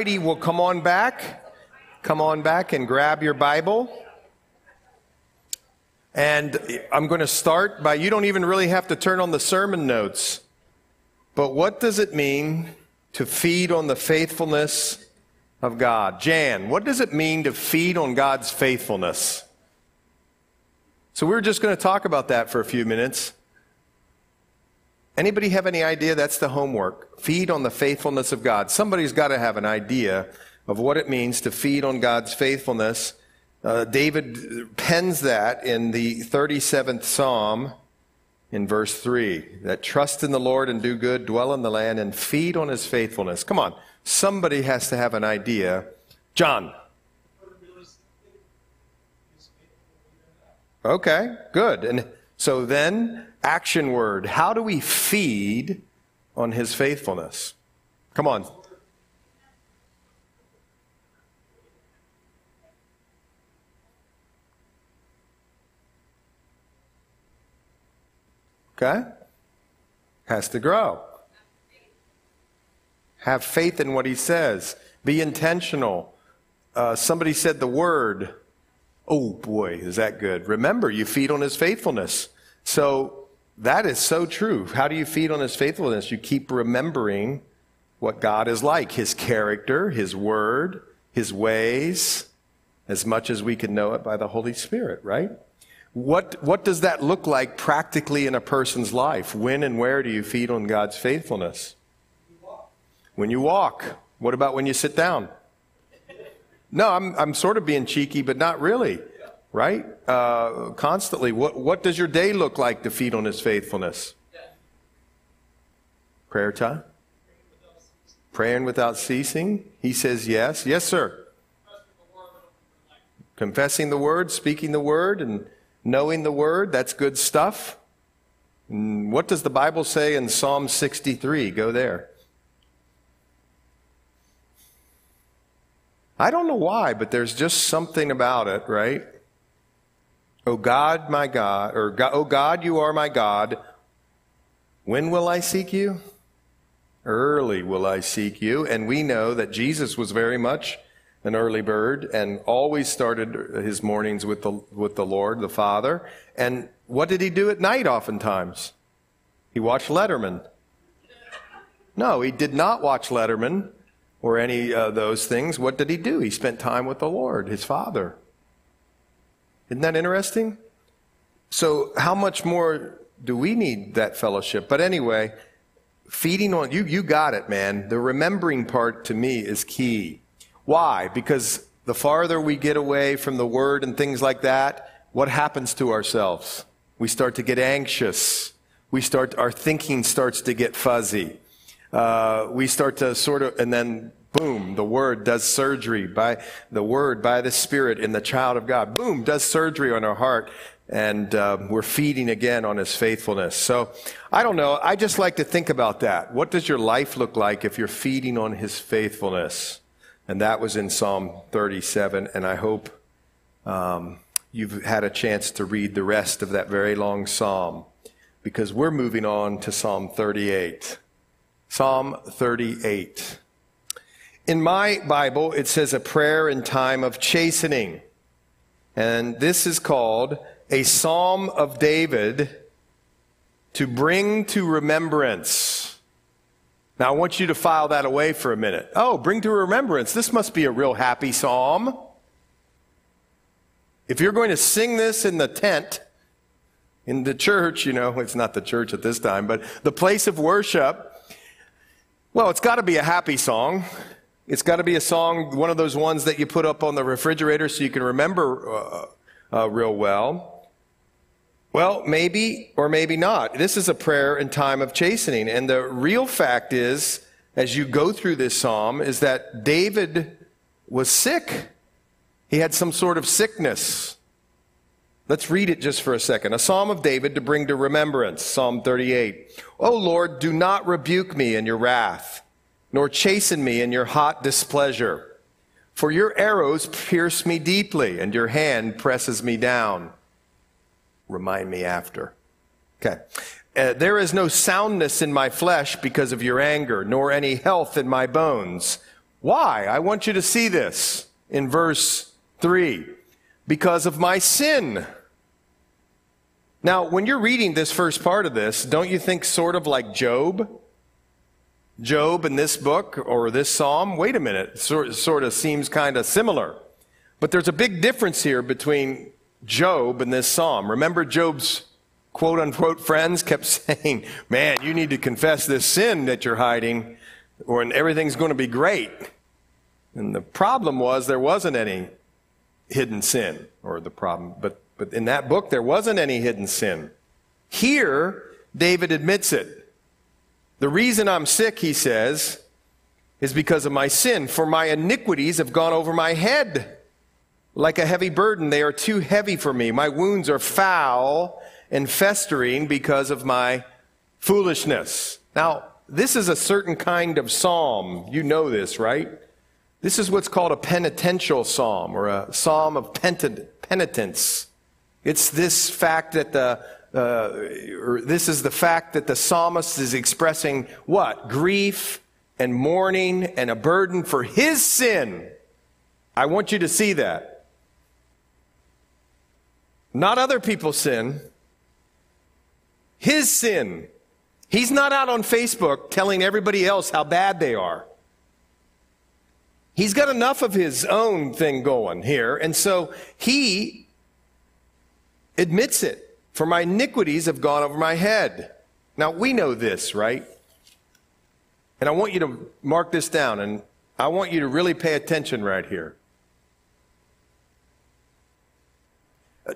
Will come on back, come on back and grab your Bible. And I'm going to start by you don't even really have to turn on the sermon notes. But what does it mean to feed on the faithfulness of God? Jan, what does it mean to feed on God's faithfulness? So we're just going to talk about that for a few minutes. Anybody have any idea? That's the homework. Feed on the faithfulness of God. Somebody's got to have an idea of what it means to feed on God's faithfulness. Uh, David pens that in the 37th Psalm in verse 3 that trust in the Lord and do good, dwell in the land, and feed on his faithfulness. Come on, somebody has to have an idea. John. Okay, good. And so then, action word. How do we feed on his faithfulness? Come on. Okay? Has to grow. Have faith in what he says. Be intentional. Uh, somebody said the word. Oh boy, is that good. Remember, you feed on his faithfulness. So that is so true. How do you feed on his faithfulness? You keep remembering what God is like, his character, his word, his ways, as much as we can know it by the Holy Spirit, right? What, what does that look like practically in a person's life? When and where do you feed on God's faithfulness? When you walk. What about when you sit down? No, I'm, I'm sort of being cheeky, but not really, right? Uh, constantly. What, what does your day look like to feed on His faithfulness? Prayer time? Praying without ceasing? He says yes. Yes, sir. Confessing the word, speaking the word, and knowing the word, that's good stuff. What does the Bible say in Psalm 63? Go there. I don't know why, but there's just something about it, right? Oh God, my God, or God, oh God, you are my God. When will I seek you? Early will I seek you. And we know that Jesus was very much an early bird and always started his mornings with the, with the Lord, the Father. And what did he do at night oftentimes? He watched Letterman. No, he did not watch Letterman or any of those things. What did he do? He spent time with the Lord, his Father. Isn't that interesting? So, how much more do we need that fellowship? But anyway, feeding on you, you got it, man. The remembering part to me is key. Why? Because the farther we get away from the word and things like that, what happens to ourselves? We start to get anxious. We start, our thinking starts to get fuzzy. Uh, we start to sort of, and then boom, the word does surgery by the word, by the spirit in the child of God. Boom, does surgery on our heart. And uh, we're feeding again on his faithfulness. So I don't know. I just like to think about that. What does your life look like if you're feeding on his faithfulness? And that was in Psalm 37. And I hope um, you've had a chance to read the rest of that very long psalm because we're moving on to Psalm 38. Psalm 38. In my Bible, it says a prayer in time of chastening. And this is called a Psalm of David to bring to remembrance now, I want you to file that away for a minute. Oh, bring to remembrance. This must be a real happy psalm. If you're going to sing this in the tent, in the church, you know, it's not the church at this time, but the place of worship, well, it's got to be a happy song. It's got to be a song, one of those ones that you put up on the refrigerator so you can remember uh, uh, real well. Well, maybe or maybe not. This is a prayer in time of chastening. And the real fact is, as you go through this psalm, is that David was sick. He had some sort of sickness. Let's read it just for a second. A psalm of David to bring to remembrance. Psalm 38. O Lord, do not rebuke me in your wrath, nor chasten me in your hot displeasure. For your arrows pierce me deeply, and your hand presses me down remind me after. Okay. Uh, there is no soundness in my flesh because of your anger, nor any health in my bones. Why? I want you to see this in verse 3. Because of my sin. Now, when you're reading this first part of this, don't you think sort of like Job? Job in this book or this psalm? Wait a minute, sort, sort of seems kind of similar. But there's a big difference here between Job and this psalm. Remember, Job's quote unquote friends kept saying, Man, you need to confess this sin that you're hiding, or everything's going to be great. And the problem was there wasn't any hidden sin, or the problem, but, but in that book there wasn't any hidden sin. Here, David admits it. The reason I'm sick, he says, is because of my sin, for my iniquities have gone over my head. Like a heavy burden, they are too heavy for me. My wounds are foul and festering because of my foolishness. Now, this is a certain kind of psalm. You know this, right? This is what's called a penitential psalm or a psalm of penitence. It's this fact that the, uh, this is the fact that the psalmist is expressing what? Grief and mourning and a burden for his sin. I want you to see that. Not other people's sin, his sin. He's not out on Facebook telling everybody else how bad they are. He's got enough of his own thing going here, and so he admits it. For my iniquities have gone over my head. Now, we know this, right? And I want you to mark this down, and I want you to really pay attention right here.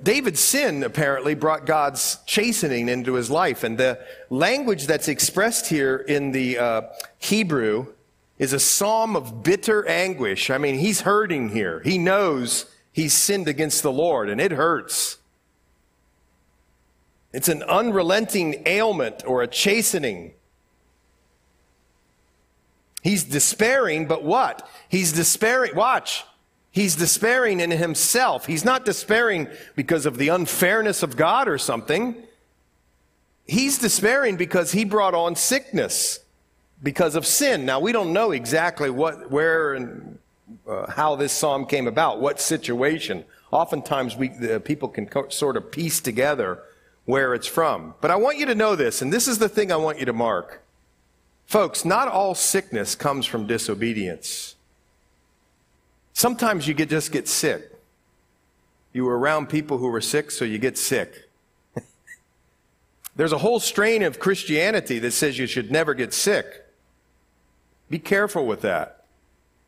David's sin apparently brought God's chastening into his life. And the language that's expressed here in the uh, Hebrew is a psalm of bitter anguish. I mean, he's hurting here. He knows he's sinned against the Lord, and it hurts. It's an unrelenting ailment or a chastening. He's despairing, but what? He's despairing. Watch. He's despairing in himself. He's not despairing because of the unfairness of God or something. He's despairing because he brought on sickness because of sin. Now, we don't know exactly what, where, and uh, how this psalm came about, what situation. Oftentimes, we, the people can co- sort of piece together where it's from. But I want you to know this, and this is the thing I want you to mark. Folks, not all sickness comes from disobedience. Sometimes you get, just get sick. You were around people who were sick, so you get sick. There's a whole strain of Christianity that says you should never get sick. Be careful with that.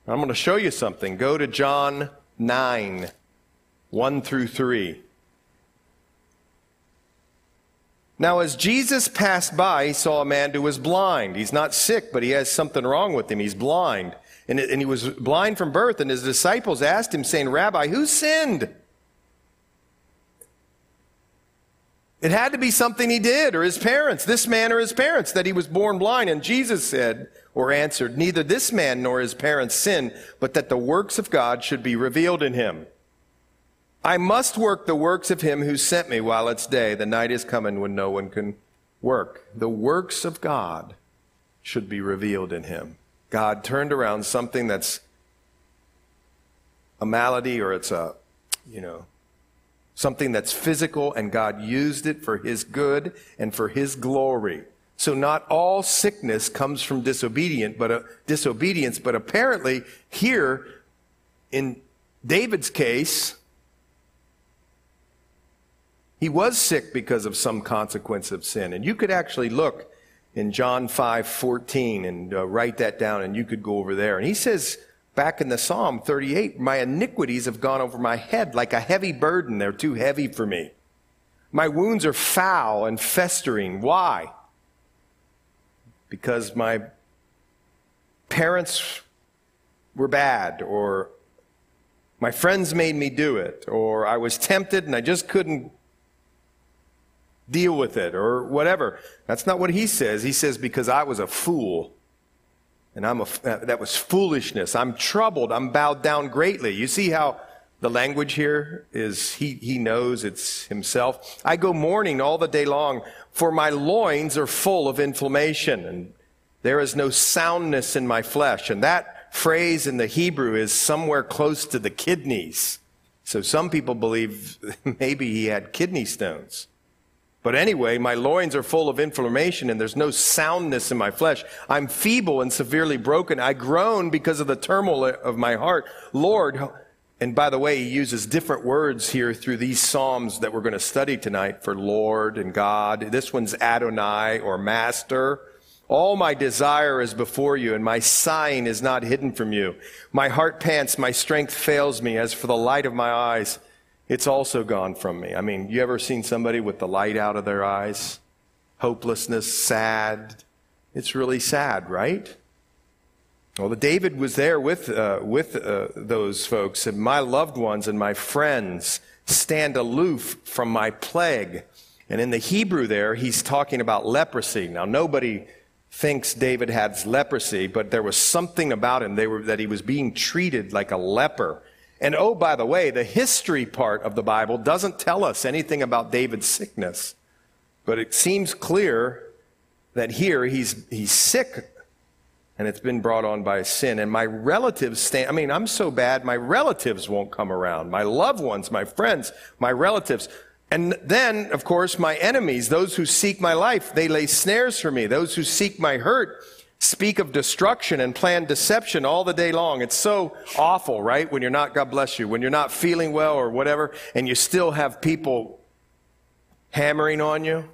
I'm going to show you something. Go to John 9, 1 through 3. Now, as Jesus passed by, he saw a man who was blind. He's not sick, but he has something wrong with him. He's blind. And, and he was blind from birth, and his disciples asked him, saying, Rabbi, who sinned? It had to be something he did, or his parents, this man or his parents, that he was born blind. And Jesus said, or answered, Neither this man nor his parents sinned, but that the works of God should be revealed in him. I must work the works of him who sent me while it's day. The night is coming when no one can work. The works of God should be revealed in him. God turned around something that's a malady or it's a, you know, something that's physical, and God used it for His good and for His glory. So not all sickness comes from disobedient, but uh, disobedience. But apparently, here in David's case, he was sick because of some consequence of sin. And you could actually look in John 5 14 and uh, write that down, and you could go over there. And he says back in the Psalm 38, My iniquities have gone over my head like a heavy burden. They're too heavy for me. My wounds are foul and festering. Why? Because my parents were bad, or my friends made me do it, or I was tempted and I just couldn't deal with it or whatever. That's not what he says. He says, because I was a fool. And I'm a, uh, that was foolishness. I'm troubled. I'm bowed down greatly. You see how the language here is he, he knows it's himself. I go mourning all the day long, for my loins are full of inflammation, and there is no soundness in my flesh. And that phrase in the Hebrew is somewhere close to the kidneys. So some people believe maybe he had kidney stones. But anyway, my loins are full of inflammation and there's no soundness in my flesh. I'm feeble and severely broken. I groan because of the turmoil of my heart. Lord, and by the way, he uses different words here through these Psalms that we're going to study tonight for Lord and God. This one's Adonai or Master. All my desire is before you, and my sighing is not hidden from you. My heart pants, my strength fails me. As for the light of my eyes, it's also gone from me. I mean, you ever seen somebody with the light out of their eyes? Hopelessness, sad. It's really sad, right? Well, the David was there with, uh, with uh, those folks, and my loved ones and my friends stand aloof from my plague. And in the Hebrew there, he's talking about leprosy. Now, nobody thinks David had leprosy, but there was something about him were, that he was being treated like a leper. And oh, by the way, the history part of the Bible doesn't tell us anything about David's sickness. But it seems clear that here he's, he's sick and it's been brought on by sin. And my relatives stand, I mean, I'm so bad, my relatives won't come around. My loved ones, my friends, my relatives. And then, of course, my enemies, those who seek my life, they lay snares for me. Those who seek my hurt speak of destruction and plan deception all the day long. It's so awful, right? When you're not, God bless you, when you're not feeling well or whatever, and you still have people hammering on you.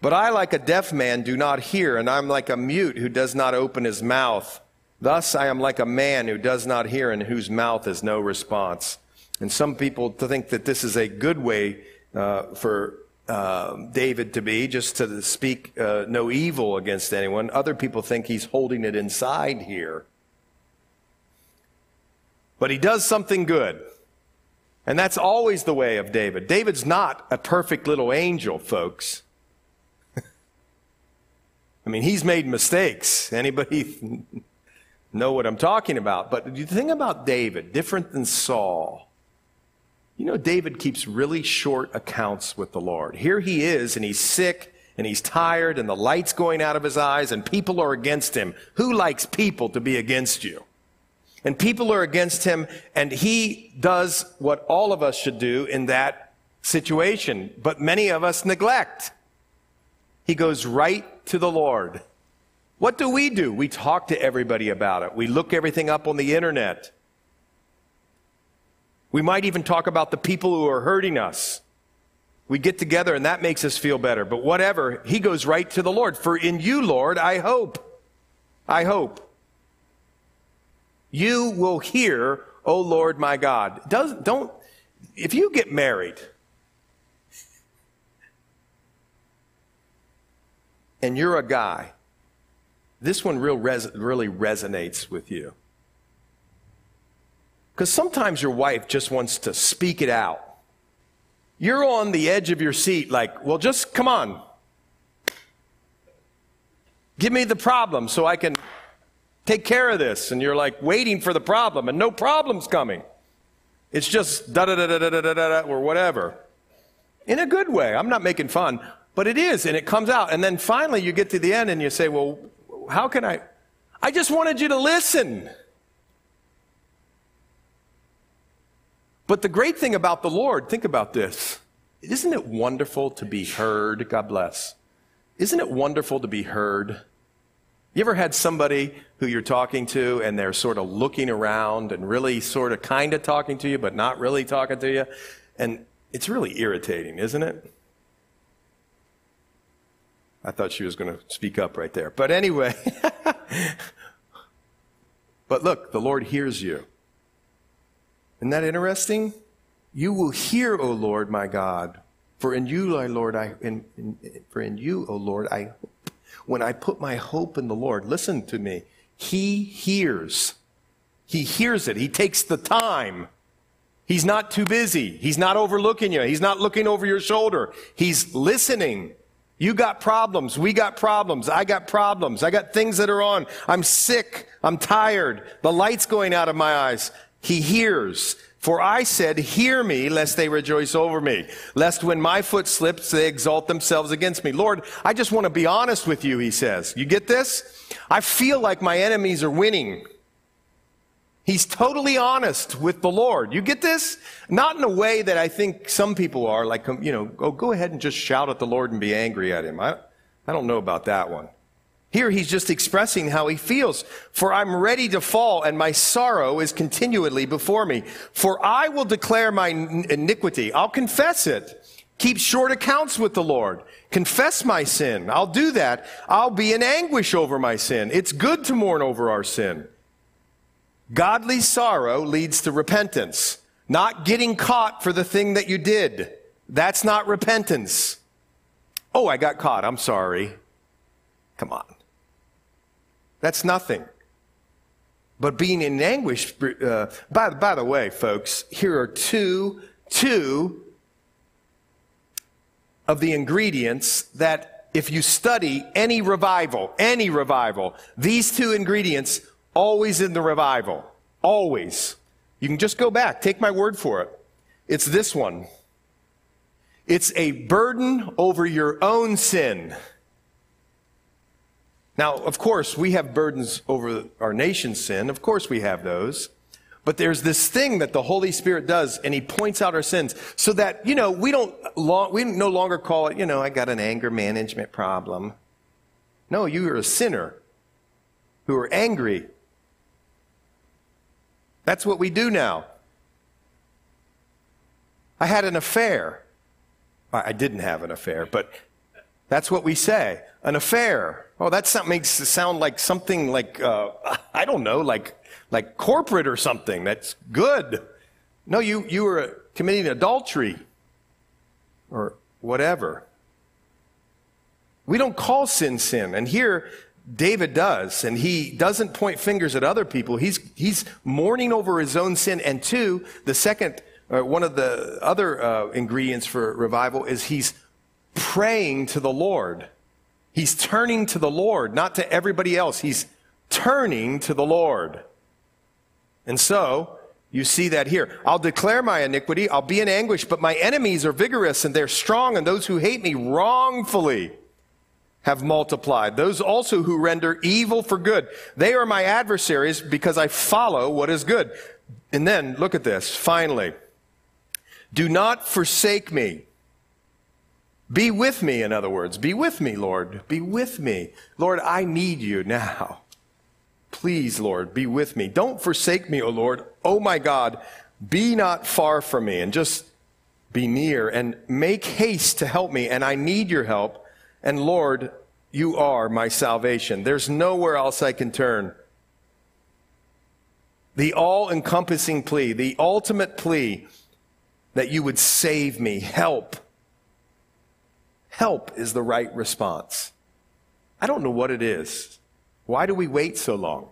But I, like a deaf man, do not hear, and I'm like a mute who does not open his mouth. Thus I am like a man who does not hear and whose mouth is no response. And some people think that this is a good way uh, for uh, David to be, just to speak uh, no evil against anyone. Other people think he's holding it inside here. But he does something good. And that's always the way of David. David's not a perfect little angel, folks. I mean, he's made mistakes. Anybody know what I'm talking about? But the thing about David, different than Saul, you know, David keeps really short accounts with the Lord. Here he is, and he's sick, and he's tired, and the light's going out of his eyes, and people are against him. Who likes people to be against you? And people are against him, and he does what all of us should do in that situation, but many of us neglect. He goes right to the Lord. What do we do? We talk to everybody about it. We look everything up on the internet. We might even talk about the people who are hurting us. We get together and that makes us feel better. But whatever, he goes right to the Lord. For in you, Lord, I hope. I hope. You will hear, O Lord my God. Does, don't, if you get married and you're a guy, this one real res, really resonates with you. Because sometimes your wife just wants to speak it out. You're on the edge of your seat, like, well, just come on. Give me the problem so I can take care of this. And you're like waiting for the problem, and no problem's coming. It's just da da da da da da da or whatever. In a good way. I'm not making fun, but it is, and it comes out. And then finally you get to the end and you say, well, how can I? I just wanted you to listen. But the great thing about the Lord, think about this. Isn't it wonderful to be heard? God bless. Isn't it wonderful to be heard? You ever had somebody who you're talking to and they're sort of looking around and really sort of kind of talking to you, but not really talking to you? And it's really irritating, isn't it? I thought she was going to speak up right there. But anyway, but look, the Lord hears you. Isn't that interesting? You will hear, O Lord my God, for in you, my Lord, I in, in, for in you, O Lord, I when I put my hope in the Lord, listen to me. He hears. He hears it. He takes the time. He's not too busy. He's not overlooking you. He's not looking over your shoulder. He's listening. You got problems. We got problems. I got problems. I got things that are on. I'm sick. I'm tired. The light's going out of my eyes. He hears. For I said, Hear me, lest they rejoice over me, lest when my foot slips, they exalt themselves against me. Lord, I just want to be honest with you, he says. You get this? I feel like my enemies are winning. He's totally honest with the Lord. You get this? Not in a way that I think some people are, like, you know, oh, go ahead and just shout at the Lord and be angry at him. I, I don't know about that one. Here he's just expressing how he feels. For I'm ready to fall and my sorrow is continually before me. For I will declare my iniquity. I'll confess it. Keep short accounts with the Lord. Confess my sin. I'll do that. I'll be in anguish over my sin. It's good to mourn over our sin. Godly sorrow leads to repentance, not getting caught for the thing that you did. That's not repentance. Oh, I got caught. I'm sorry. Come on. That's nothing. But being in anguish, uh, by, by the way, folks, here are two, two of the ingredients that if you study any revival, any revival, these two ingredients Always in the revival. Always. You can just go back. Take my word for it. It's this one. It's a burden over your own sin. Now, of course, we have burdens over our nation's sin. Of course, we have those. But there's this thing that the Holy Spirit does, and He points out our sins so that, you know, we don't, long, we no longer call it, you know, I got an anger management problem. No, you are a sinner who are angry that's what we do now. I had an affair. I didn't have an affair, but that's what we say. An affair. Oh, that makes it sound like something like, uh, I don't know, like, like corporate or something. That's good. No, you, you were committing adultery or whatever. We don't call sin sin. And here, David does, and he doesn't point fingers at other people. He's, he's mourning over his own sin. And two, the second, uh, one of the other uh, ingredients for revival is he's praying to the Lord. He's turning to the Lord, not to everybody else. He's turning to the Lord. And so, you see that here. I'll declare my iniquity. I'll be in anguish, but my enemies are vigorous and they're strong, and those who hate me wrongfully have multiplied. Those also who render evil for good. They are my adversaries because I follow what is good. And then look at this. Finally, do not forsake me. Be with me, in other words. Be with me, Lord. Be with me. Lord, I need you now. Please, Lord, be with me. Don't forsake me, O Lord. Oh my God, be not far from me and just be near and make haste to help me. And I need your help. And Lord, you are my salvation. There's nowhere else I can turn. The all encompassing plea, the ultimate plea that you would save me, help. Help is the right response. I don't know what it is. Why do we wait so long?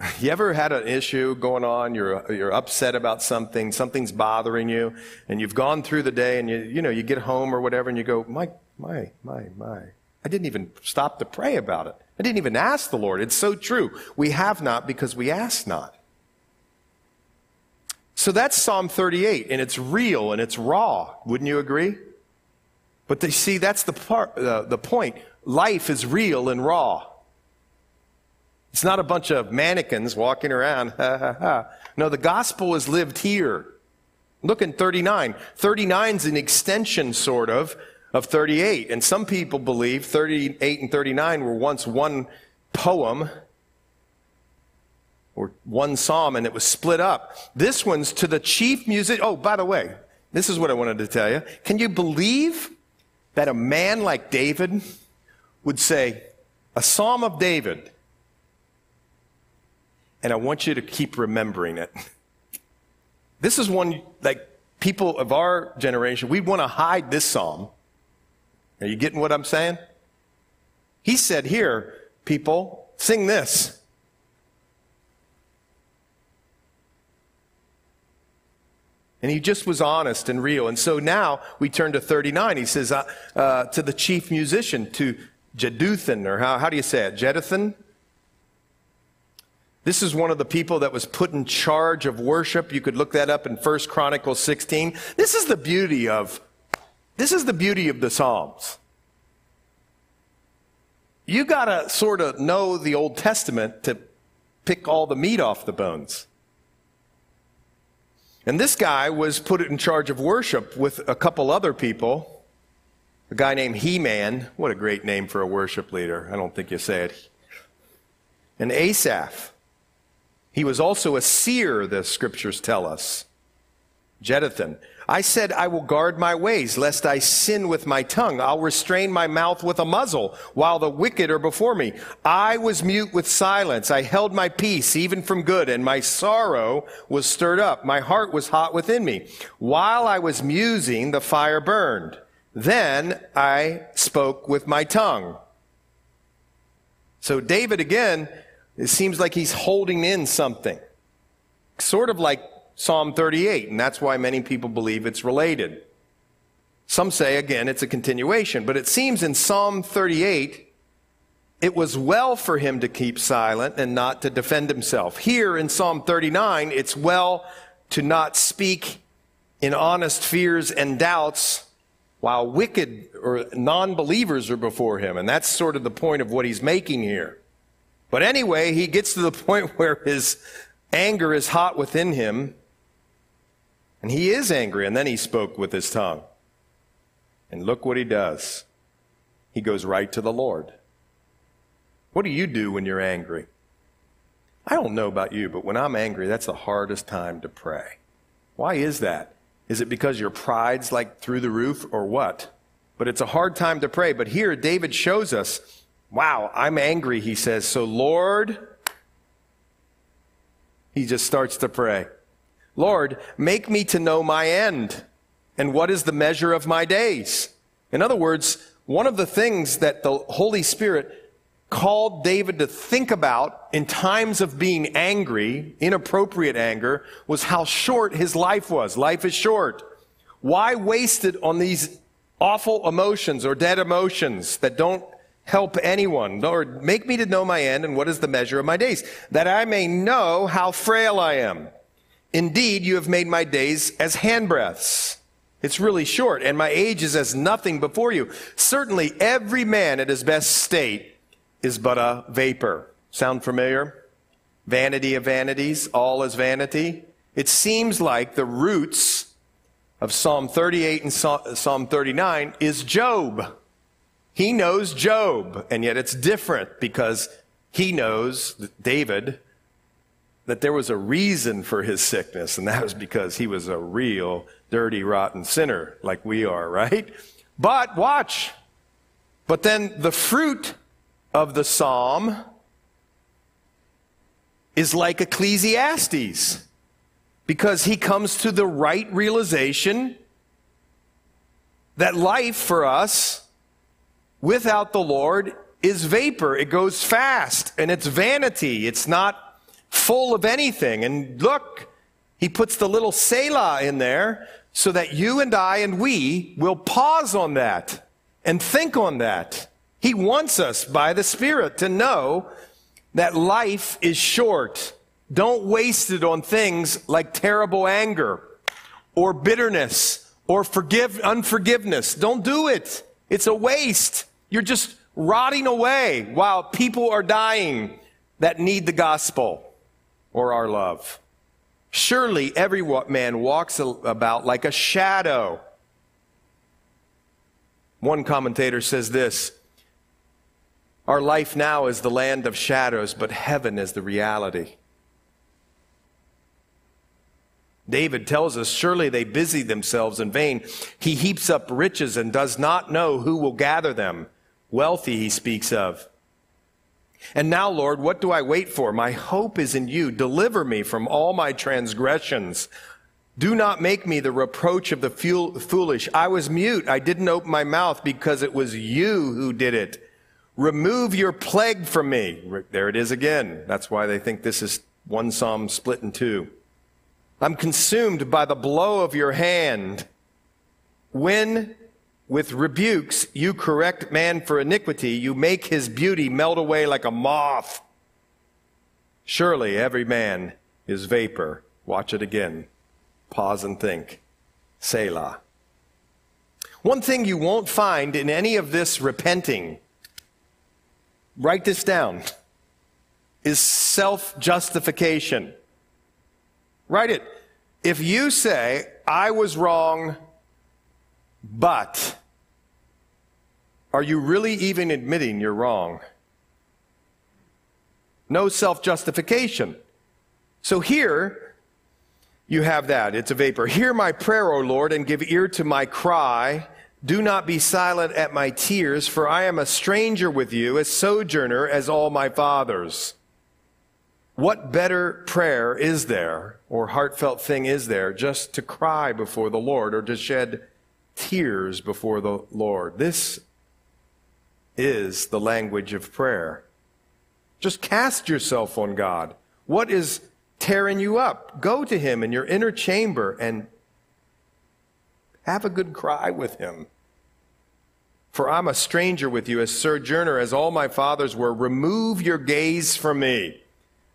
You ever had an issue going on? You're, you're upset about something, something's bothering you, and you've gone through the day and you, you know, you get home or whatever and you go, my my, my, my. I didn't even stop to pray about it. I didn't even ask the Lord. It's so true. We have not because we ask not. So that's Psalm 38, and it's real and it's raw. Wouldn't you agree? But they see that's the part, uh, the point. Life is real and raw. It's not a bunch of mannequins walking around. no, the gospel is lived here. Look in 39. 39 is an extension, sort of, of 38. And some people believe 38 and 39 were once one poem or one psalm and it was split up. This one's to the chief music. Oh, by the way, this is what I wanted to tell you. Can you believe that a man like David would say, a psalm of David, and I want you to keep remembering it. This is one, like, people of our generation, we want to hide this psalm are you getting what I'm saying? He said, Here, people, sing this. And he just was honest and real. And so now we turn to 39. He says uh, uh, to the chief musician, to Jeduthun, or how, how do you say it? Jeduthun? This is one of the people that was put in charge of worship. You could look that up in 1 Chronicles 16. This is the beauty of this is the beauty of the Psalms. You got to sort of know the Old Testament to pick all the meat off the bones. And this guy was put in charge of worship with a couple other people. A guy named He Man. What a great name for a worship leader. I don't think you say it. And Asaph. He was also a seer, the scriptures tell us. Jeduthun. I said, I will guard my ways, lest I sin with my tongue. I'll restrain my mouth with a muzzle, while the wicked are before me. I was mute with silence. I held my peace, even from good, and my sorrow was stirred up. My heart was hot within me. While I was musing, the fire burned. Then I spoke with my tongue. So David again, it seems like he's holding in something. Sort of like Psalm 38, and that's why many people believe it's related. Some say, again, it's a continuation, but it seems in Psalm 38, it was well for him to keep silent and not to defend himself. Here in Psalm 39, it's well to not speak in honest fears and doubts while wicked or non believers are before him. And that's sort of the point of what he's making here. But anyway, he gets to the point where his anger is hot within him and he is angry. And then he spoke with his tongue. And look what he does. He goes right to the Lord. What do you do when you're angry? I don't know about you, but when I'm angry, that's the hardest time to pray. Why is that? Is it because your pride's like through the roof or what? But it's a hard time to pray. But here, David shows us, wow, I'm angry, he says. So, Lord, he just starts to pray. Lord, make me to know my end and what is the measure of my days. In other words, one of the things that the Holy Spirit called David to think about in times of being angry, inappropriate anger, was how short his life was. Life is short. Why waste it on these awful emotions or dead emotions that don't help anyone? Lord, make me to know my end and what is the measure of my days, that I may know how frail I am. Indeed, you have made my days as handbreadths. It's really short, and my age is as nothing before you. Certainly, every man at his best state is but a vapor. Sound familiar? Vanity of vanities, all is vanity. It seems like the roots of Psalm 38 and Psalm 39 is Job. He knows Job, and yet it's different because he knows David that there was a reason for his sickness, and that was because he was a real dirty, rotten sinner like we are, right? But watch. But then the fruit of the psalm is like Ecclesiastes because he comes to the right realization that life for us without the Lord is vapor. It goes fast and it's vanity. It's not full of anything. And look, he puts the little Selah in there so that you and I and we will pause on that and think on that. He wants us by the Spirit to know that life is short. Don't waste it on things like terrible anger or bitterness or forgive, unforgiveness. Don't do it. It's a waste. You're just rotting away while people are dying that need the gospel or our love. Surely every man walks about like a shadow. One commentator says this Our life now is the land of shadows, but heaven is the reality. David tells us, Surely they busy themselves in vain. He heaps up riches and does not know who will gather them. Wealthy, he speaks of. And now, Lord, what do I wait for? My hope is in you. Deliver me from all my transgressions. Do not make me the reproach of the foolish. I was mute. I didn't open my mouth because it was you who did it. Remove your plague from me. There it is again. That's why they think this is one psalm split in two. I'm consumed by the blow of your hand. When with rebukes, you correct man for iniquity. You make his beauty melt away like a moth. Surely every man is vapor. Watch it again. Pause and think. Selah. One thing you won't find in any of this repenting, write this down, is self justification. Write it. If you say, I was wrong, but, are you really even admitting you're wrong? No self justification. So here, you have that. It's a vapor. Hear my prayer, O Lord, and give ear to my cry. Do not be silent at my tears, for I am a stranger with you, a sojourner as all my fathers. What better prayer is there, or heartfelt thing is there, just to cry before the Lord or to shed tears before the Lord? This is the language of prayer. Just cast yourself on God. What is tearing you up. Go to him in your inner chamber and have a good cry with him. For I'm a stranger with you, a sojourner, as all my fathers were. Remove your gaze from me,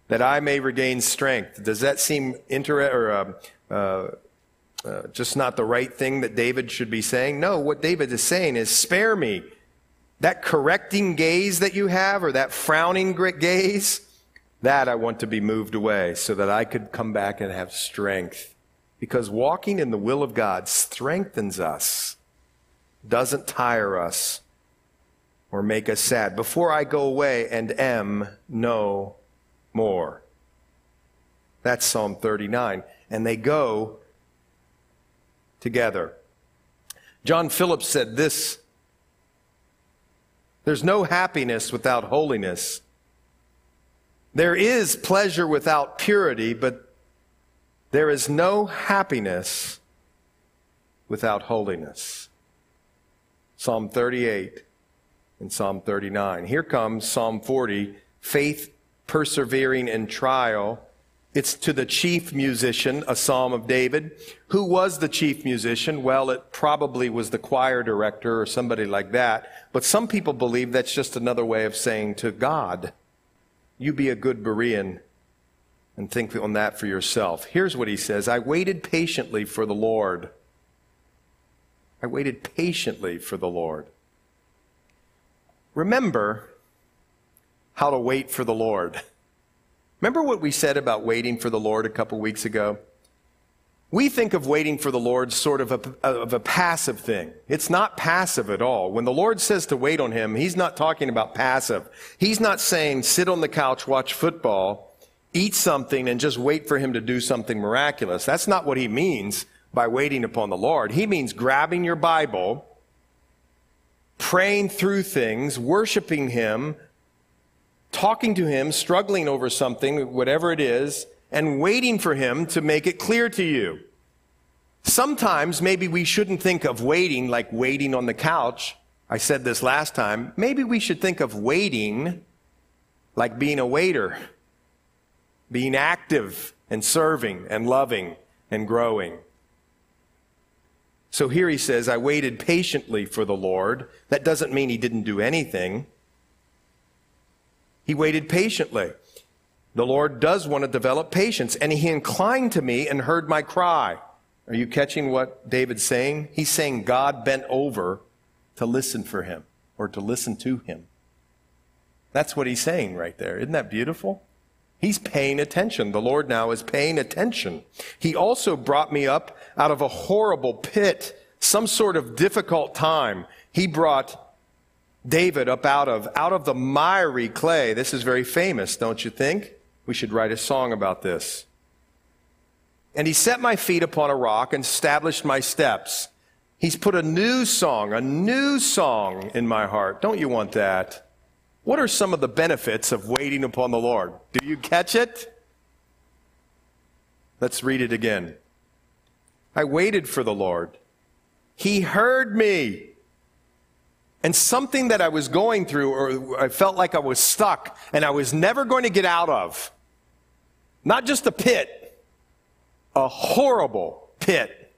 that I may regain strength. Does that seem inter- or uh, uh, uh, just not the right thing that David should be saying? No, what David is saying is, spare me. That correcting gaze that you have, or that frowning gaze, that I want to be moved away so that I could come back and have strength. Because walking in the will of God strengthens us, doesn't tire us or make us sad. Before I go away and am no more. That's Psalm 39. And they go together. John Phillips said this There's no happiness without holiness. There is pleasure without purity, but there is no happiness without holiness. Psalm 38 and Psalm 39. Here comes Psalm 40, faith persevering in trial. It's to the chief musician, a psalm of David. Who was the chief musician? Well, it probably was the choir director or somebody like that. But some people believe that's just another way of saying to God. You be a good Berean and think on that for yourself. Here's what he says I waited patiently for the Lord. I waited patiently for the Lord. Remember how to wait for the Lord. Remember what we said about waiting for the Lord a couple weeks ago? We think of waiting for the Lord sort of a, of a passive thing. It's not passive at all. When the Lord says to wait on Him, He's not talking about passive. He's not saying sit on the couch, watch football, eat something, and just wait for Him to do something miraculous. That's not what He means by waiting upon the Lord. He means grabbing your Bible, praying through things, worshiping Him, talking to Him, struggling over something, whatever it is, and waiting for Him to make it clear to you. Sometimes maybe we shouldn't think of waiting like waiting on the couch. I said this last time. Maybe we should think of waiting like being a waiter, being active and serving and loving and growing. So here he says, I waited patiently for the Lord. That doesn't mean he didn't do anything. He waited patiently. The Lord does want to develop patience, and he inclined to me and heard my cry. Are you catching what David's saying? He's saying God bent over to listen for him or to listen to him. That's what he's saying right there. Isn't that beautiful? He's paying attention. The Lord now is paying attention. He also brought me up out of a horrible pit, some sort of difficult time. He brought David up out of out of the miry clay. This is very famous, don't you think? We should write a song about this. And he set my feet upon a rock and established my steps. He's put a new song, a new song in my heart. Don't you want that? What are some of the benefits of waiting upon the Lord? Do you catch it? Let's read it again. I waited for the Lord. He heard me. And something that I was going through, or I felt like I was stuck and I was never going to get out of, not just a pit, a horrible pit.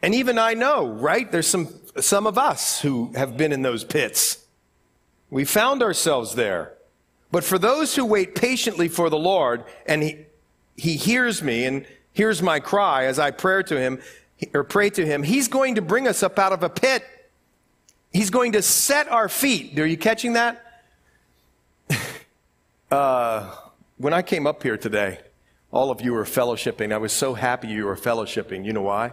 And even I know, right? There's some, some of us who have been in those pits. We found ourselves there. But for those who wait patiently for the Lord, and he, he hears me and hears my cry as I pray to him, or pray to him, he's going to bring us up out of a pit. He's going to set our feet. Are you catching that? uh, when I came up here today, all of you were fellowshipping. I was so happy you were fellowshipping. You know why?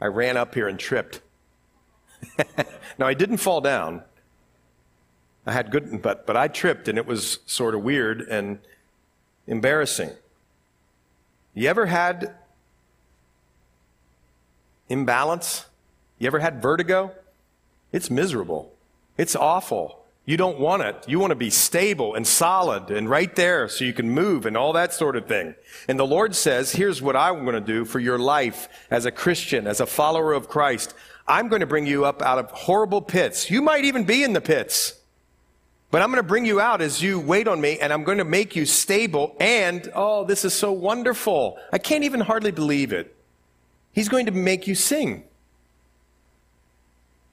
I ran up here and tripped. now, I didn't fall down. I had good, but, but I tripped and it was sort of weird and embarrassing. You ever had imbalance? You ever had vertigo? It's miserable. It's awful. You don't want it. You want to be stable and solid and right there so you can move and all that sort of thing. And the Lord says, here's what I'm going to do for your life as a Christian, as a follower of Christ. I'm going to bring you up out of horrible pits. You might even be in the pits. But I'm going to bring you out as you wait on me and I'm going to make you stable and, oh, this is so wonderful. I can't even hardly believe it. He's going to make you sing.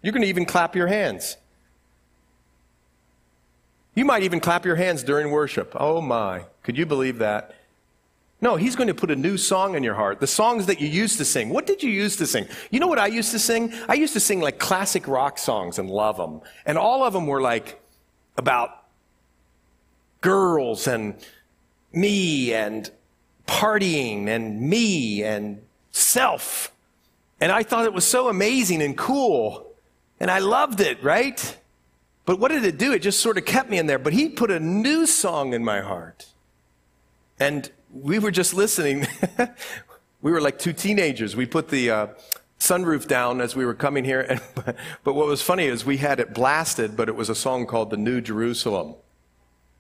You're going to even clap your hands. You might even clap your hands during worship. Oh my. Could you believe that? No, he's going to put a new song in your heart. The songs that you used to sing. What did you used to sing? You know what I used to sing? I used to sing like classic rock songs and love them. And all of them were like about girls and me and partying and me and self. And I thought it was so amazing and cool. And I loved it, right? But what did it do? It just sort of kept me in there. But he put a new song in my heart. And we were just listening. we were like two teenagers. We put the uh, sunroof down as we were coming here. And, but what was funny is we had it blasted, but it was a song called The New Jerusalem.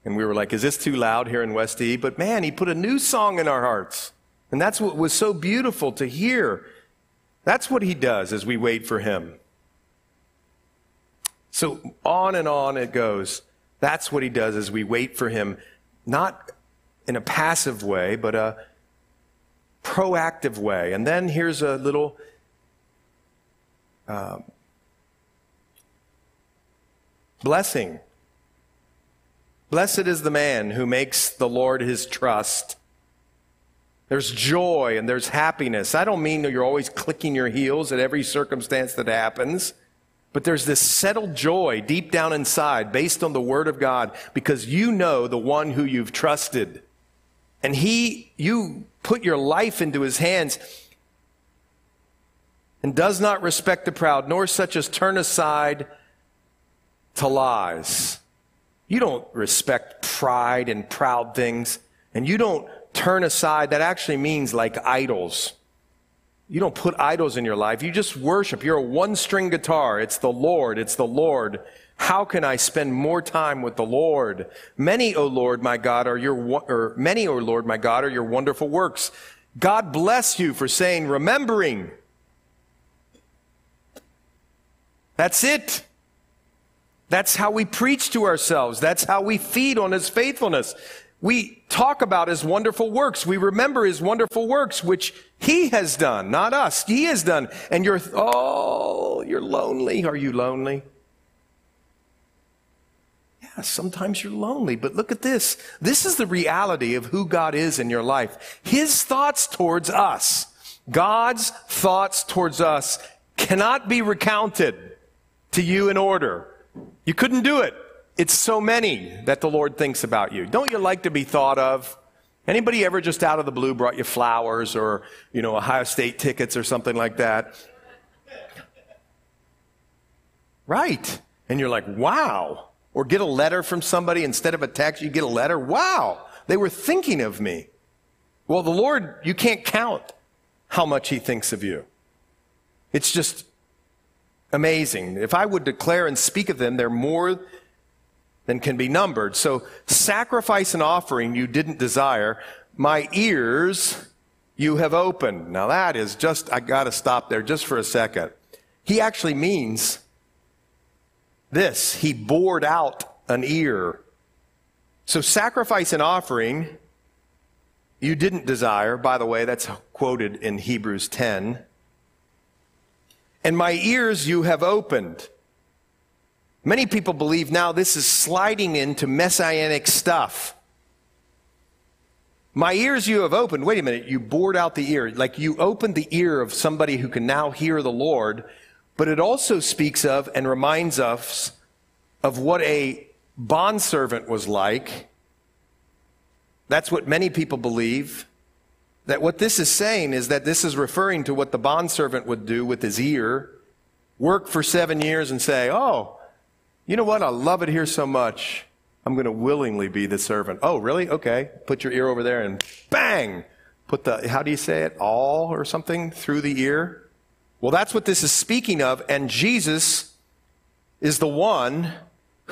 And we were like, is this too loud here in West E? But man, he put a new song in our hearts. And that's what was so beautiful to hear. That's what he does as we wait for him. So on and on it goes. That's what he does as we wait for him, not in a passive way, but a proactive way. And then here's a little uh, blessing. Blessed is the man who makes the Lord his trust. There's joy and there's happiness. I don't mean that you're always clicking your heels at every circumstance that happens. But there's this settled joy deep down inside based on the Word of God because you know the one who you've trusted. And He, you put your life into His hands and does not respect the proud, nor such as turn aside to lies. You don't respect pride and proud things, and you don't turn aside. That actually means like idols. You don't put idols in your life. You just worship. You're a one string guitar. It's the Lord. It's the Lord. How can I spend more time with the Lord? Many, O Lord, my God, are your, or many, O Lord, my God, are your wonderful works. God bless you for saying, remembering. That's it. That's how we preach to ourselves. That's how we feed on His faithfulness. We talk about his wonderful works. We remember his wonderful works, which he has done, not us. He has done. And you're, oh, you're lonely. Are you lonely? Yeah, sometimes you're lonely, but look at this. This is the reality of who God is in your life. His thoughts towards us, God's thoughts towards us cannot be recounted to you in order. You couldn't do it. It's so many that the Lord thinks about you. Don't you like to be thought of? Anybody ever just out of the blue brought you flowers or, you know, Ohio State tickets or something like that? Right. And you're like, wow. Or get a letter from somebody instead of a text, you get a letter. Wow. They were thinking of me. Well, the Lord, you can't count how much He thinks of you. It's just amazing. If I would declare and speak of them, they're more than can be numbered. So sacrifice and offering you didn't desire. My ears you have opened. Now that is just, I gotta stop there just for a second. He actually means this. He bored out an ear. So sacrifice and offering you didn't desire. By the way, that's quoted in Hebrews 10. And my ears you have opened. Many people believe now this is sliding into messianic stuff. My ears you have opened. Wait a minute. You bored out the ear. Like you opened the ear of somebody who can now hear the Lord. But it also speaks of and reminds us of what a bondservant was like. That's what many people believe. That what this is saying is that this is referring to what the bondservant would do with his ear, work for seven years and say, Oh, you know what? I love it here so much. I'm going to willingly be the servant. Oh, really? Okay. Put your ear over there and bang! Put the, how do you say it? Awl or something through the ear. Well, that's what this is speaking of. And Jesus is the one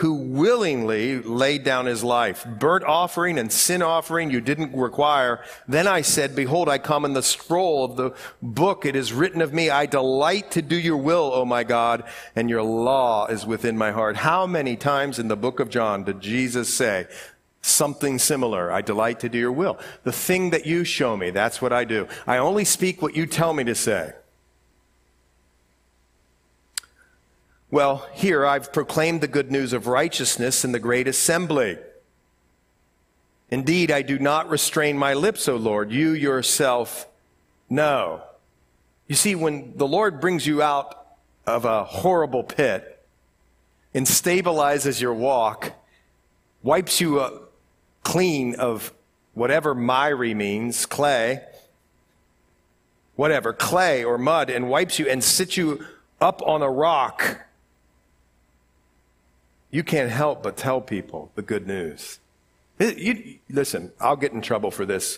who willingly laid down his life. Burnt offering and sin offering you didn't require. Then I said, Behold, I come in the scroll of the book. It is written of me, I delight to do your will, O my God, and your law is within my heart. How many times in the book of John did Jesus say, Something similar. I delight to do your will. The thing that you show me, that's what I do. I only speak what you tell me to say. Well, here I've proclaimed the good news of righteousness in the great assembly. Indeed, I do not restrain my lips, O Lord. You yourself know. You see, when the Lord brings you out of a horrible pit and stabilizes your walk, wipes you clean of whatever miry means, clay, whatever, clay or mud, and wipes you and sits you up on a rock you can't help but tell people the good news. It, you, listen, I'll get in trouble for this,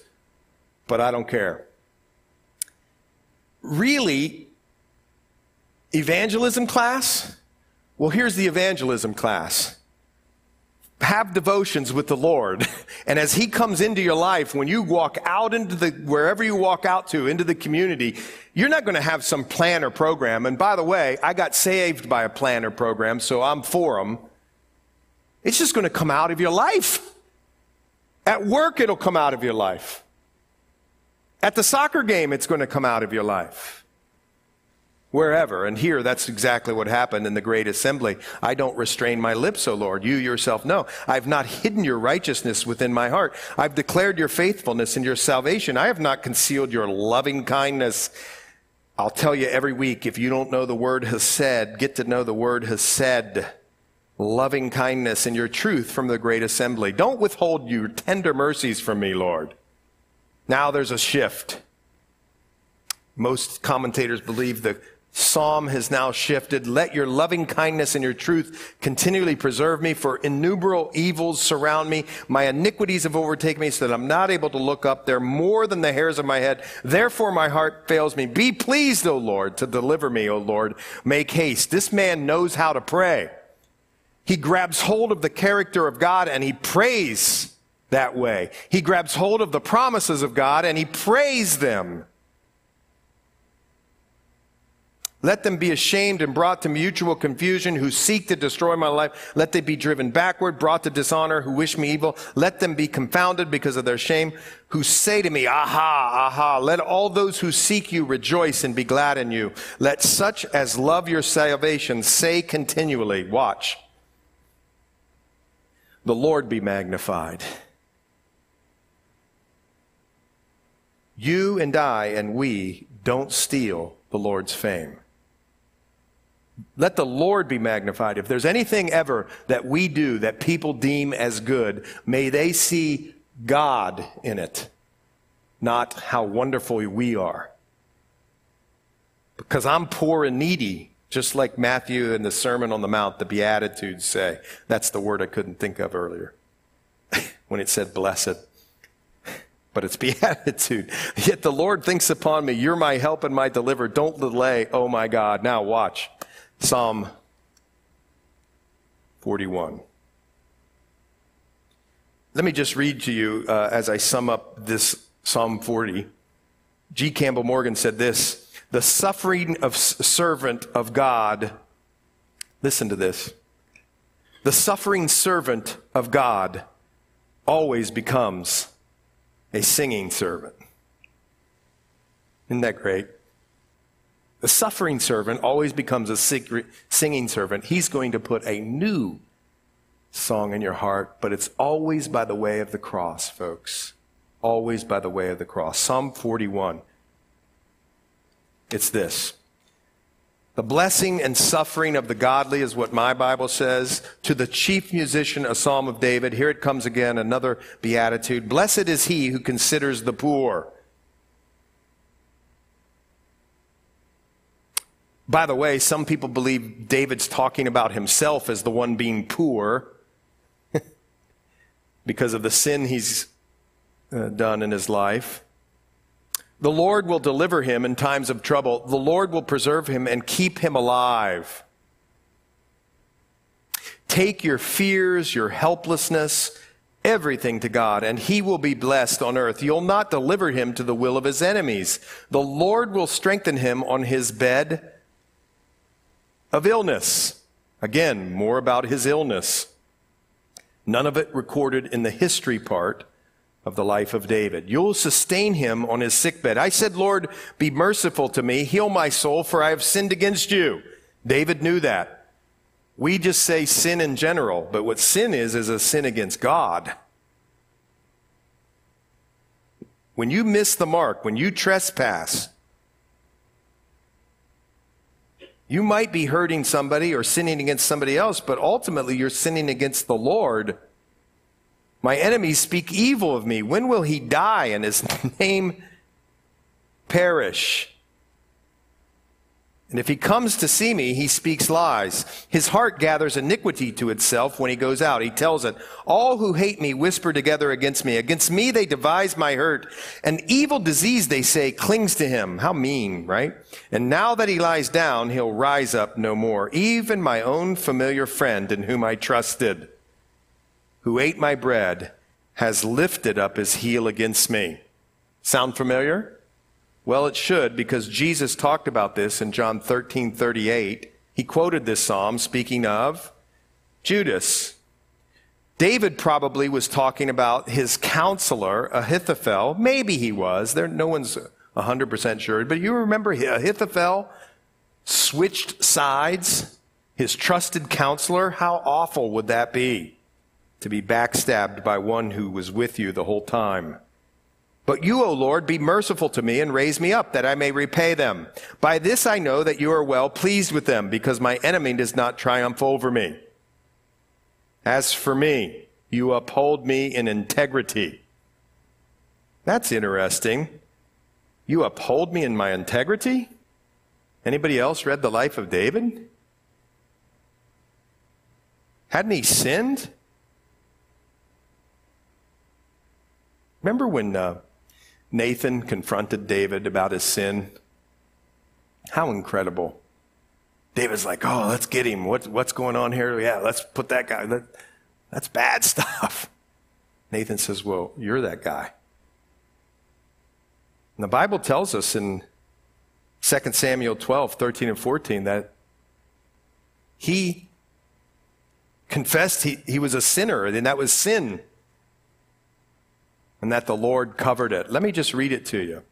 but I don't care. Really, evangelism class? Well, here's the evangelism class. Have devotions with the Lord. And as He comes into your life, when you walk out into the, wherever you walk out to, into the community, you're not going to have some plan or program. And by the way, I got saved by a plan or program, so I'm for them. It's just going to come out of your life. At work, it'll come out of your life. At the soccer game, it's going to come out of your life. Wherever. And here, that's exactly what happened in the great assembly. I don't restrain my lips, O Lord. You yourself know. I've not hidden your righteousness within my heart. I've declared your faithfulness and your salvation. I have not concealed your loving kindness. I'll tell you every week, if you don't know the word has said, get to know the word has said loving kindness and your truth from the great assembly. Don't withhold your tender mercies from me, Lord. Now there's a shift. Most commentators believe the psalm has now shifted. Let your loving kindness and your truth continually preserve me, for innumerable evils surround me. My iniquities have overtaken me so that I'm not able to look up. They're more than the hairs of my head. Therefore my heart fails me. Be pleased, O Lord, to deliver me, O Lord. Make haste. This man knows how to pray. He grabs hold of the character of God and he prays that way. He grabs hold of the promises of God and he prays them. Let them be ashamed and brought to mutual confusion who seek to destroy my life. Let them be driven backward, brought to dishonor, who wish me evil. Let them be confounded because of their shame, who say to me, Aha, aha. Let all those who seek you rejoice and be glad in you. Let such as love your salvation say continually, Watch the Lord be magnified. You and I and we don't steal the Lord's fame. Let the Lord be magnified. If there's anything ever that we do that people deem as good, may they see God in it, not how wonderful we are. Because I'm poor and needy, just like Matthew in the Sermon on the Mount, the Beatitudes say. That's the word I couldn't think of earlier when it said blessed. But it's beatitude. Yet the Lord thinks upon me, You're my help and my deliverer. Don't delay, oh my God. Now watch. Psalm 41. Let me just read to you uh, as I sum up this Psalm 40. G. Campbell Morgan said this the suffering of servant of God. Listen to this. The suffering servant of God always becomes a singing servant. Isn't that great? The suffering servant always becomes a singing servant. He's going to put a new song in your heart, but it's always by the way of the cross, folks. Always by the way of the cross. Psalm 41. It's this. The blessing and suffering of the godly is what my Bible says. To the chief musician, a psalm of David. Here it comes again, another beatitude. Blessed is he who considers the poor. By the way, some people believe David's talking about himself as the one being poor because of the sin he's uh, done in his life. The Lord will deliver him in times of trouble. The Lord will preserve him and keep him alive. Take your fears, your helplessness, everything to God, and he will be blessed on earth. You'll not deliver him to the will of his enemies. The Lord will strengthen him on his bed of illness. Again, more about his illness. None of it recorded in the history part of the life of David. You'll sustain him on his sickbed. I said, Lord, be merciful to me, heal my soul, for I have sinned against you. David knew that. We just say sin in general, but what sin is, is a sin against God. When you miss the mark, when you trespass, you might be hurting somebody or sinning against somebody else, but ultimately you're sinning against the Lord my enemies speak evil of me. When will he die and his name perish? And if he comes to see me, he speaks lies. His heart gathers iniquity to itself when he goes out. He tells it, All who hate me whisper together against me. Against me they devise my hurt. An evil disease, they say, clings to him. How mean, right? And now that he lies down, he'll rise up no more. Even my own familiar friend in whom I trusted who ate my bread has lifted up his heel against me. Sound familiar? Well, it should because Jesus talked about this in John 13 38. He quoted this psalm speaking of Judas. David probably was talking about his counselor, Ahithophel. Maybe he was. There, no one's 100% sure. But you remember Ahithophel switched sides? His trusted counselor? How awful would that be? To be backstabbed by one who was with you the whole time. But you, O Lord, be merciful to me and raise me up that I may repay them. By this I know that you are well pleased with them because my enemy does not triumph over me. As for me, you uphold me in integrity. That's interesting. You uphold me in my integrity? Anybody else read the life of David? Hadn't he sinned? Remember when uh, Nathan confronted David about his sin? How incredible. David's like, oh, let's get him. What, what's going on here? Yeah, let's put that guy. That, that's bad stuff. Nathan says, well, you're that guy. And the Bible tells us in 2 Samuel 12, 13, and 14 that he confessed he, he was a sinner, and that was sin and that the Lord covered it. Let me just read it to you.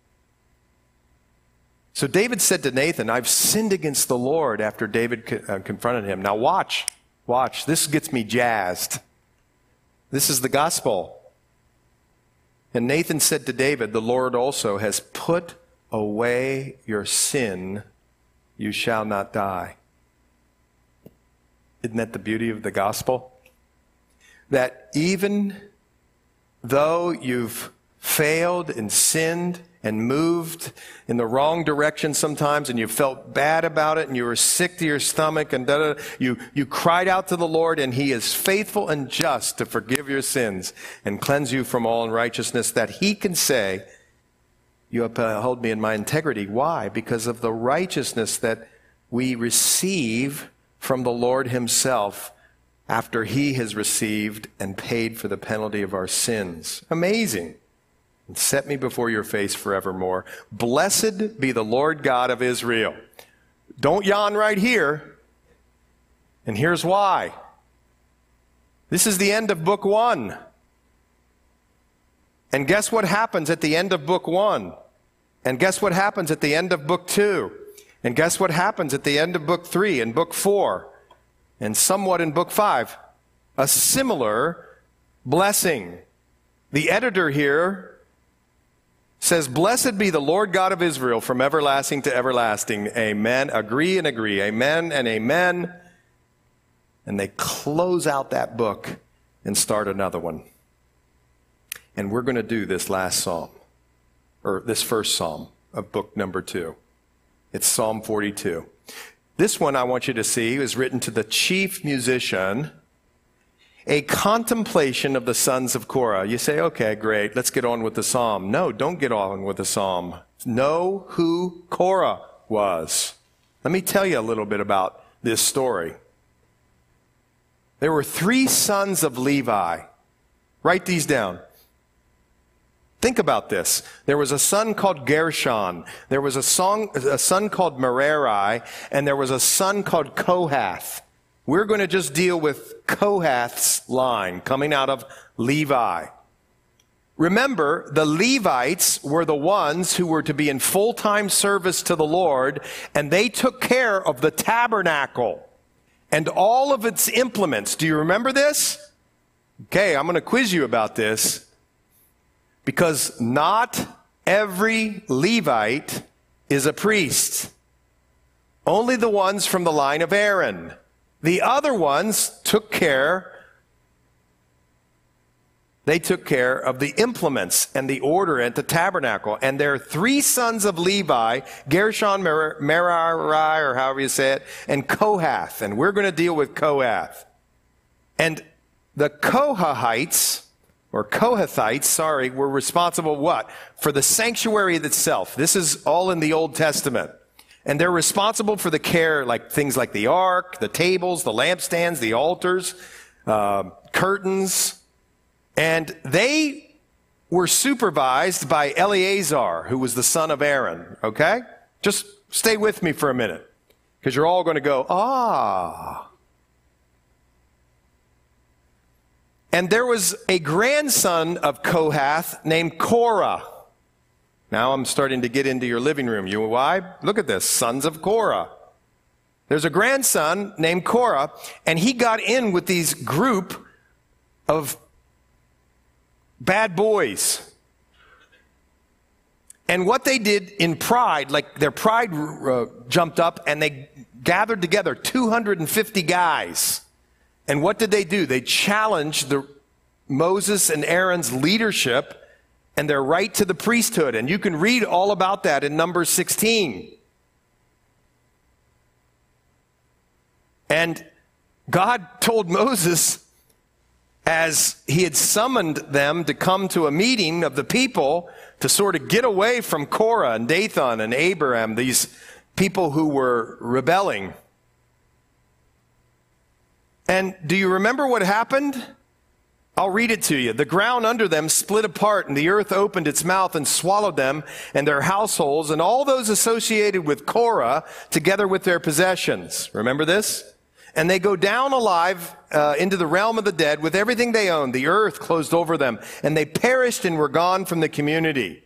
So David said to Nathan, I've sinned against the Lord after David uh, confronted him. Now watch, watch. This gets me jazzed. This is the gospel. And Nathan said to David, The Lord also has put away your sin. You shall not die. Isn't that the beauty of the gospel? That even though you've failed and sinned and moved in the wrong direction sometimes and you felt bad about it and you were sick to your stomach and you, you cried out to the Lord and he is faithful and just to forgive your sins and cleanse you from all unrighteousness that he can say, you uphold me in my integrity. Why? Because of the righteousness that we receive from the Lord himself after he has received and paid for the penalty of our sins. Amazing. And set me before your face forevermore. Blessed be the Lord God of Israel. Don't yawn right here. And here's why. This is the end of book one. And guess what happens at the end of book one? And guess what happens at the end of book two? And guess what happens at the end of book three and book four, and somewhat in book five? A similar blessing. The editor here says, Blessed be the Lord God of Israel from everlasting to everlasting. Amen. Agree and agree. Amen and amen. And they close out that book and start another one. And we're going to do this last psalm, or this first psalm of book number two. It's Psalm 42. This one I want you to see is written to the chief musician, a contemplation of the sons of Korah. You say, okay, great, let's get on with the psalm. No, don't get on with the psalm. Know who Korah was. Let me tell you a little bit about this story. There were three sons of Levi. Write these down. Think about this. There was a son called Gershon. There was a, song, a son called Merari, and there was a son called Kohath. We're going to just deal with Kohath's line coming out of Levi. Remember, the Levites were the ones who were to be in full time service to the Lord, and they took care of the tabernacle and all of its implements. Do you remember this? Okay, I'm going to quiz you about this because not every Levite is a priest. Only the ones from the line of Aaron. The other ones took care they took care of the implements and the order at the tabernacle. And there are three sons of Levi, Gershon, Merari, or however you say it, and Kohath. And we're going to deal with Kohath. And the Kohathites, or Kohathites, sorry, were responsible what? For the sanctuary itself. This is all in the Old Testament. And they're responsible for the care, like things like the ark, the tables, the lampstands, the altars, uh, curtains. And they were supervised by Eleazar, who was the son of Aaron. Okay? Just stay with me for a minute. Because you're all going to go, ah. And there was a grandson of Kohath named Korah. Now I'm starting to get into your living room. You why? Look at this. Sons of Korah. There's a grandson named Korah, and he got in with these group of bad boys. And what they did in pride, like their pride uh, jumped up and they gathered together 250 guys and what did they do? They challenged the, Moses and Aaron's leadership and their right to the priesthood. And you can read all about that in Numbers 16. And God told Moses, as he had summoned them to come to a meeting of the people to sort of get away from Korah and Dathan and Abiram, these people who were rebelling. And do you remember what happened? I'll read it to you. The ground under them split apart, and the earth opened its mouth and swallowed them and their households and all those associated with Korah, together with their possessions. Remember this? And they go down alive uh, into the realm of the dead with everything they owned. The earth closed over them, and they perished and were gone from the community.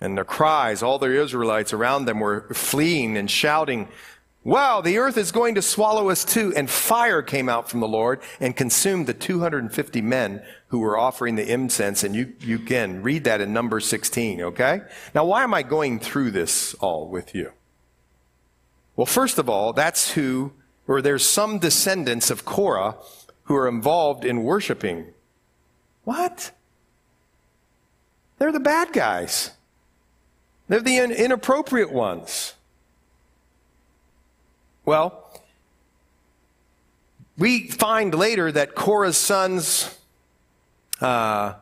And their cries, all the Israelites around them were fleeing and shouting, Wow, the earth is going to swallow us too. And fire came out from the Lord and consumed the 250 men who were offering the incense. And you, you can read that in number 16, okay? Now, why am I going through this all with you? Well, first of all, that's who, or there's some descendants of Korah who are involved in worshiping. What? They're the bad guys. They're the inappropriate ones. Well, we find later that Korah's sons uh,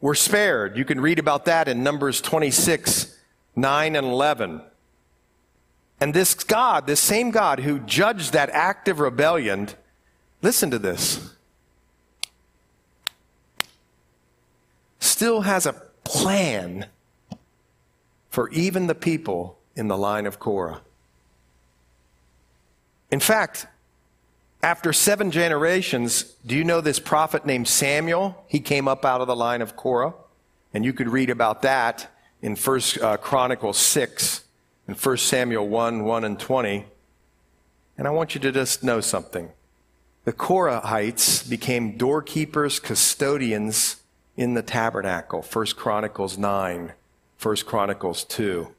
were spared. You can read about that in Numbers 26, 9 and 11. And this God, this same God who judged that act of rebellion, listen to this, still has a plan for even the people in the line of Korah. In fact, after seven generations, do you know this prophet named Samuel? He came up out of the line of Korah. And you could read about that in First uh, Chronicles 6. and 1 Samuel 1 1 and 20. And I want you to just know something. The Korahites became doorkeepers, custodians in the tabernacle. 1 Chronicles 9, 1 Chronicles 2.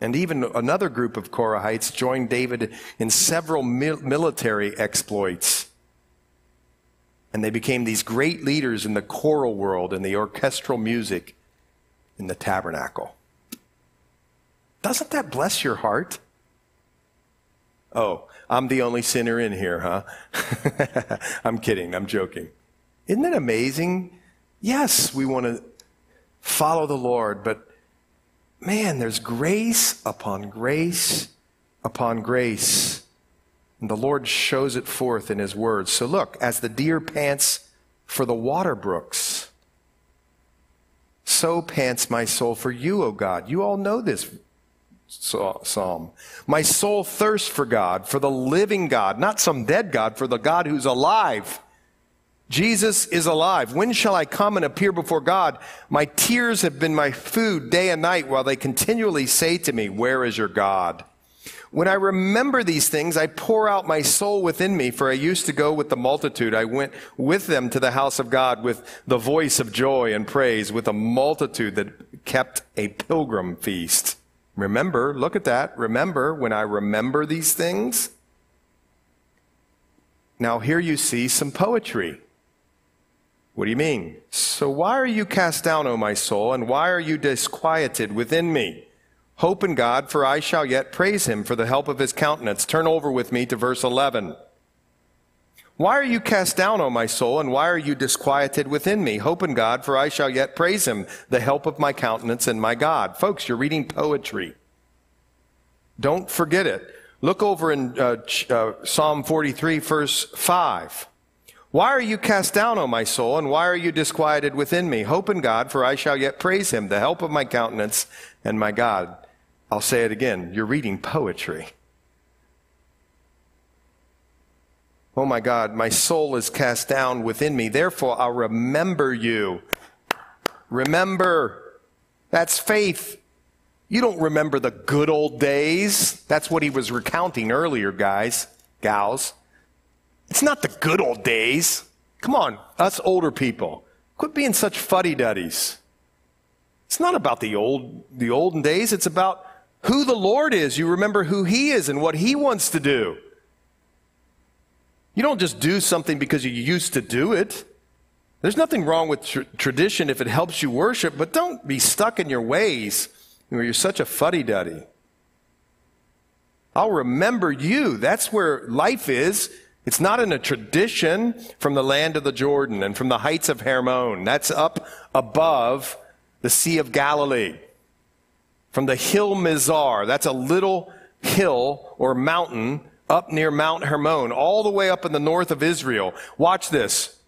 And even another group of Korahites joined David in several mil- military exploits. And they became these great leaders in the choral world and the orchestral music in the tabernacle. Doesn't that bless your heart? Oh, I'm the only sinner in here, huh? I'm kidding. I'm joking. Isn't it amazing? Yes, we want to follow the Lord, but man, there's grace upon grace upon grace. And the Lord shows it forth in His Word. So look, as the deer pants for the water brooks, so pants my soul for you, O God. You all know this psalm. My soul thirsts for God, for the living God, not some dead God, for the God who's alive. Jesus is alive. When shall I come and appear before God? My tears have been my food day and night while they continually say to me, Where is your God? When I remember these things, I pour out my soul within me, for I used to go with the multitude. I went with them to the house of God with the voice of joy and praise, with a multitude that kept a pilgrim feast. Remember, look at that. Remember, when I remember these things. Now, here you see some poetry. What do you mean? So why are you cast down, O my soul, and why are you disquieted within me? Hope in God, for I shall yet praise him for the help of his countenance. Turn over with me to verse 11. Why are you cast down, O my soul, and why are you disquieted within me? Hope in God, for I shall yet praise him, the help of my countenance and my God. Folks, you're reading poetry. Don't forget it. Look over in uh, uh, Psalm 43, verse 5. Why are you cast down, O my soul, and why are you disquieted within me? Hope in God, for I shall yet praise him, the help of my countenance and my God. I'll say it again. You're reading poetry. Oh my God, my soul is cast down within me. Therefore, I'll remember you. Remember. That's faith. You don't remember the good old days. That's what he was recounting earlier, guys, gals. It's not the good old days. Come on, us older people. Quit being such fuddy duddies. It's not about the old, the olden days. It's about who the Lord is. You remember who He is and what He wants to do. You don't just do something because you used to do it. There's nothing wrong with tr- tradition if it helps you worship, but don't be stuck in your ways where you're such a fuddy duddy. I'll remember you. That's where life is. It's not in a tradition from the land of the Jordan and from the heights of Hermon. That's up above the Sea of Galilee. From the hill Mizar. That's a little hill or mountain up near Mount Hermon, all the way up in the north of Israel. Watch this.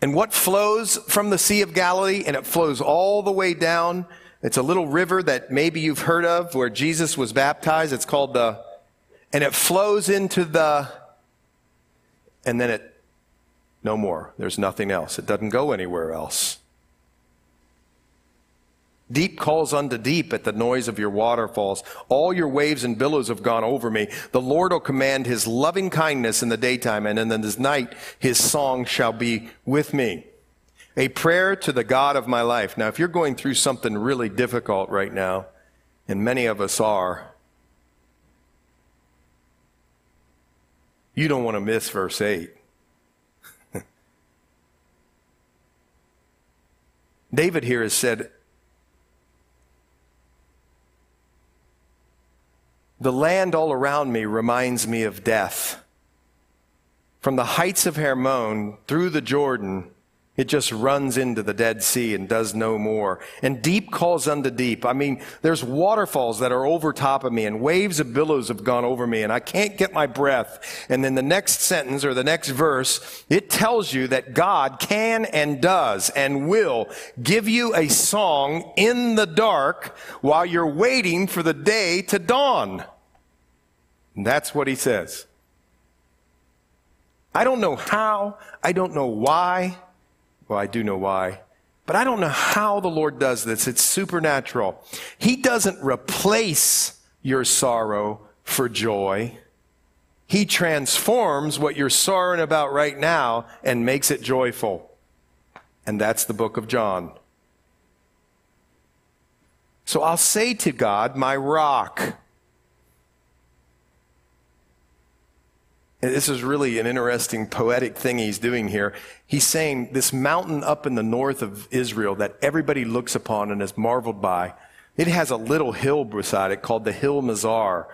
And what flows from the Sea of Galilee, and it flows all the way down. It's a little river that maybe you've heard of where Jesus was baptized. It's called the, and it flows into the and then it, no more. There's nothing else. It doesn't go anywhere else. Deep calls unto deep at the noise of your waterfalls. All your waves and billows have gone over me. The Lord will command his loving kindness in the daytime, and in the night his song shall be with me. A prayer to the God of my life. Now, if you're going through something really difficult right now, and many of us are, You don't want to miss verse 8. David here has said, The land all around me reminds me of death. From the heights of Hermon through the Jordan, it just runs into the Dead Sea and does no more. And deep calls unto deep. I mean, there's waterfalls that are over top of me and waves of billows have gone over me and I can't get my breath. And then the next sentence or the next verse, it tells you that God can and does and will give you a song in the dark while you're waiting for the day to dawn. And that's what he says. I don't know how. I don't know why. Well, I do know why. But I don't know how the Lord does this. It's supernatural. He doesn't replace your sorrow for joy. He transforms what you're sorrowing about right now and makes it joyful. And that's the book of John. So I'll say to God, my rock. And this is really an interesting poetic thing he's doing here. He's saying this mountain up in the north of Israel that everybody looks upon and is marveled by, it has a little hill beside it called the Hill Mizar.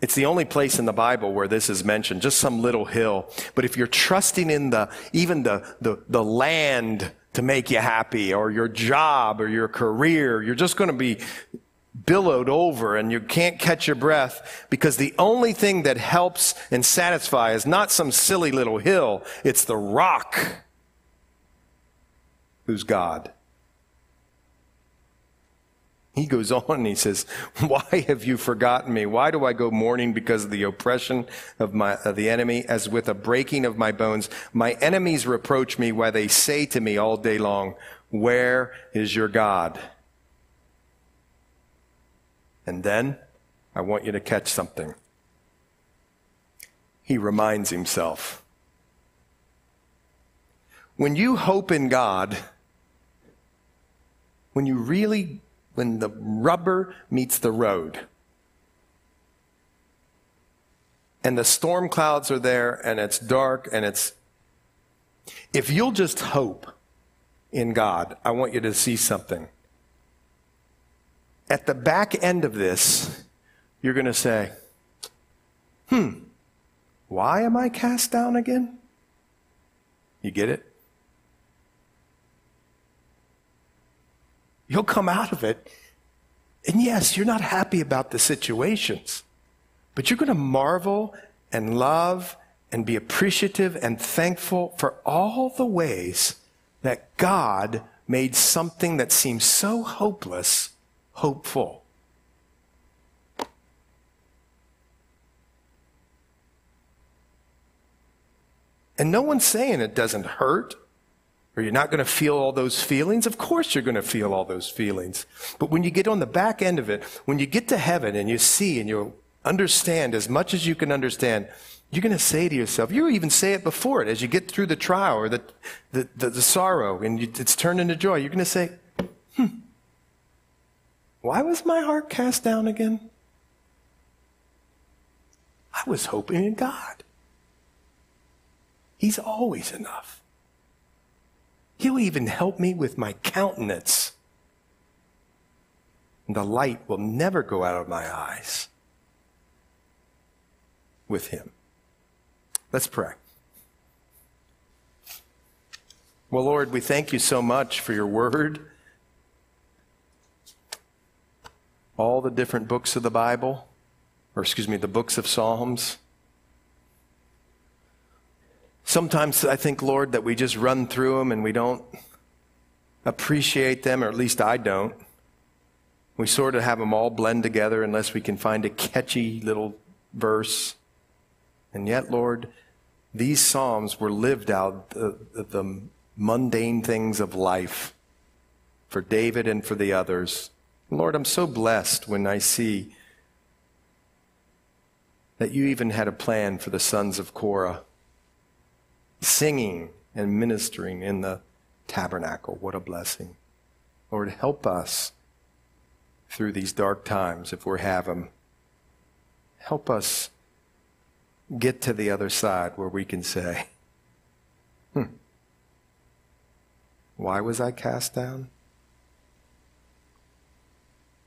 It's the only place in the Bible where this is mentioned, just some little hill. But if you're trusting in the, even the, the, the land to make you happy or your job or your career. You're just going to be billowed over and you can't catch your breath because the only thing that helps and satisfies is not some silly little hill. It's the rock who's God. He goes on and he says, Why have you forgotten me? Why do I go mourning because of the oppression of, my, of the enemy as with a breaking of my bones? My enemies reproach me while they say to me all day long, Where is your God? And then I want you to catch something. He reminds himself. When you hope in God, when you really when the rubber meets the road. And the storm clouds are there and it's dark and it's. If you'll just hope in God, I want you to see something. At the back end of this, you're going to say, hmm, why am I cast down again? You get it? You'll come out of it. And yes, you're not happy about the situations, but you're going to marvel and love and be appreciative and thankful for all the ways that God made something that seems so hopeless hopeful. And no one's saying it doesn't hurt or you're not going to feel all those feelings. Of course, you're going to feel all those feelings. But when you get on the back end of it, when you get to heaven and you see and you understand as much as you can understand, you're going to say to yourself, you even say it before it as you get through the trial or the, the, the, the sorrow and you, it's turned into joy. You're going to say, hmm, why was my heart cast down again? I was hoping in God. He's always enough. He'll even help me with my countenance. And the light will never go out of my eyes with Him. Let's pray. Well, Lord, we thank you so much for your word, all the different books of the Bible, or excuse me, the books of Psalms. Sometimes I think, Lord, that we just run through them and we don't appreciate them, or at least I don't. We sort of have them all blend together unless we can find a catchy little verse. And yet, Lord, these Psalms were lived out the, the mundane things of life for David and for the others. Lord, I'm so blessed when I see that you even had a plan for the sons of Korah singing and ministering in the tabernacle. What a blessing. Lord, help us through these dark times if we have them. Help us get to the other side where we can say, hmm, why was I cast down?